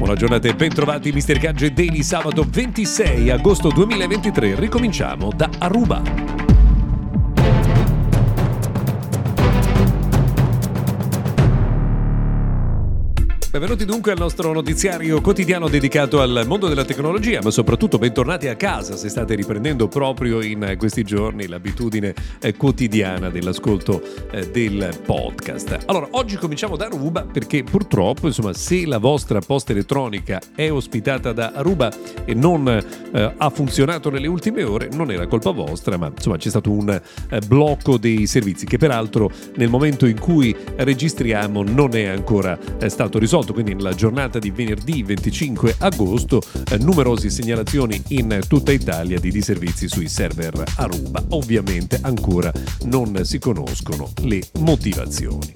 Buona giornata e bentrovati Mr. Gadget Daily sabato 26 agosto 2023. Ricominciamo da Aruba. Benvenuti dunque al nostro notiziario quotidiano dedicato al mondo della tecnologia, ma soprattutto bentornati a casa se state riprendendo proprio in questi giorni l'abitudine eh, quotidiana dell'ascolto eh, del podcast. Allora, oggi cominciamo da Aruba perché purtroppo, insomma, se la vostra posta elettronica è ospitata da Aruba e non eh, ha funzionato nelle ultime ore, non era colpa vostra, ma insomma c'è stato un eh, blocco dei servizi che peraltro nel momento in cui registriamo non è ancora eh, stato risolto risolto, quindi nella giornata di venerdì 25 agosto, eh, numerose segnalazioni in tutta Italia di disservizi sui server Aruba. Ovviamente ancora non si conoscono le motivazioni.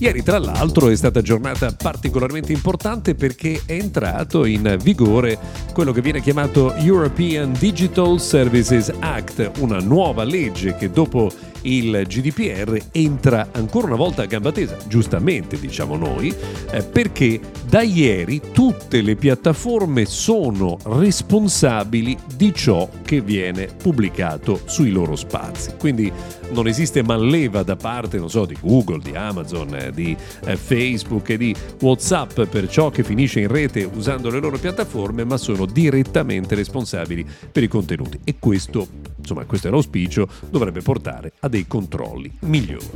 Ieri tra l'altro è stata giornata particolarmente importante perché è entrato in vigore quello che viene chiamato European Digital Services Act, una nuova legge che dopo il GDPR entra ancora una volta a gamba tesa, giustamente diciamo noi, eh, perché da ieri tutte le piattaforme sono responsabili di ciò che viene pubblicato sui loro spazi. Quindi non esiste manleva da parte, so, di Google, di Amazon, eh, di eh, Facebook e di WhatsApp per ciò che finisce in rete usando le loro piattaforme, ma sono direttamente responsabili per i contenuti. E questo, insomma, questo è l'auspicio, dovrebbe portare a dei controlli migliori.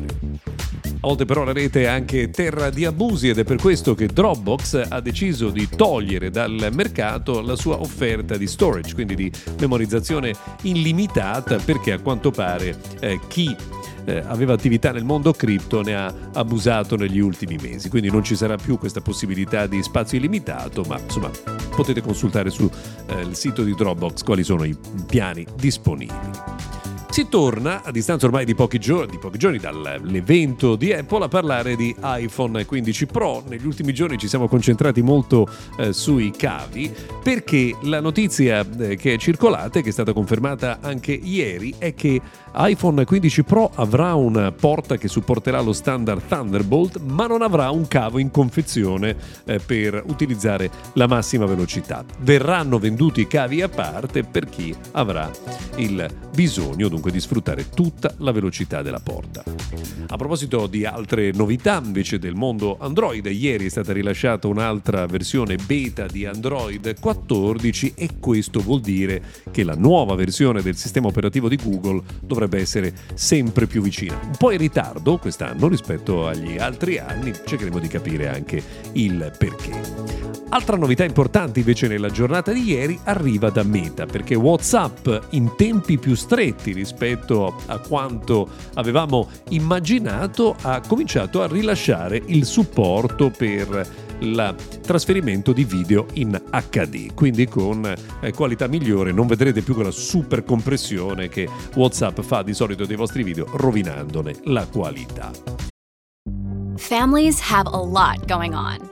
A volte però la rete è anche terra di abusi ed è per questo che Dropbox ha deciso di togliere dal mercato la sua offerta di storage, quindi di memorizzazione illimitata, perché a quanto pare eh, chi eh, aveva attività nel mondo cripto ne ha abusato negli ultimi mesi. Quindi non ci sarà più questa possibilità di spazio illimitato, ma insomma potete consultare sul eh, sito di Dropbox quali sono i piani disponibili. Si torna, a distanza ormai di pochi, giorni, di pochi giorni dall'evento di Apple, a parlare di iPhone 15 Pro. Negli ultimi giorni ci siamo concentrati molto eh, sui cavi perché la notizia eh, che è circolata e che è stata confermata anche ieri è che iPhone 15 Pro avrà una porta che supporterà lo standard Thunderbolt ma non avrà un cavo in confezione eh, per utilizzare la massima velocità. Verranno venduti cavi a parte per chi avrà il bisogno dunque di sfruttare tutta la velocità della porta. A proposito di altre novità invece del mondo Android, ieri è stata rilasciata un'altra versione beta di Android 14 e questo vuol dire che la nuova versione del sistema operativo di Google dovrebbe essere sempre più vicina. Un po' in ritardo quest'anno rispetto agli altri anni, cercheremo di capire anche il perché. Altra novità importante invece nella giornata di ieri arriva da Meta perché WhatsApp in tempi più stretti rispetto a quanto avevamo immaginato ha cominciato a rilasciare il supporto per il trasferimento di video in HD, quindi con eh, qualità migliore, non vedrete più quella super compressione che WhatsApp fa di solito dei vostri video rovinandone la qualità. Families have a lot going on.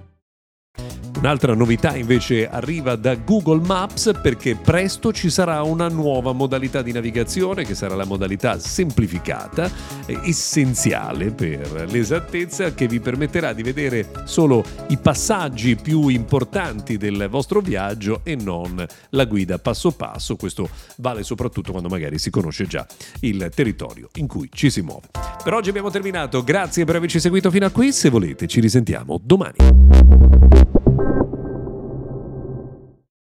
Un'altra novità invece arriva da Google Maps perché presto ci sarà una nuova modalità di navigazione che sarà la modalità semplificata, essenziale per l'esattezza, che vi permetterà di vedere solo i passaggi più importanti del vostro viaggio e non la guida passo passo. Questo vale soprattutto quando magari si conosce già il territorio in cui ci si muove. Per oggi abbiamo terminato, grazie per averci seguito fino a qui, se volete ci risentiamo domani.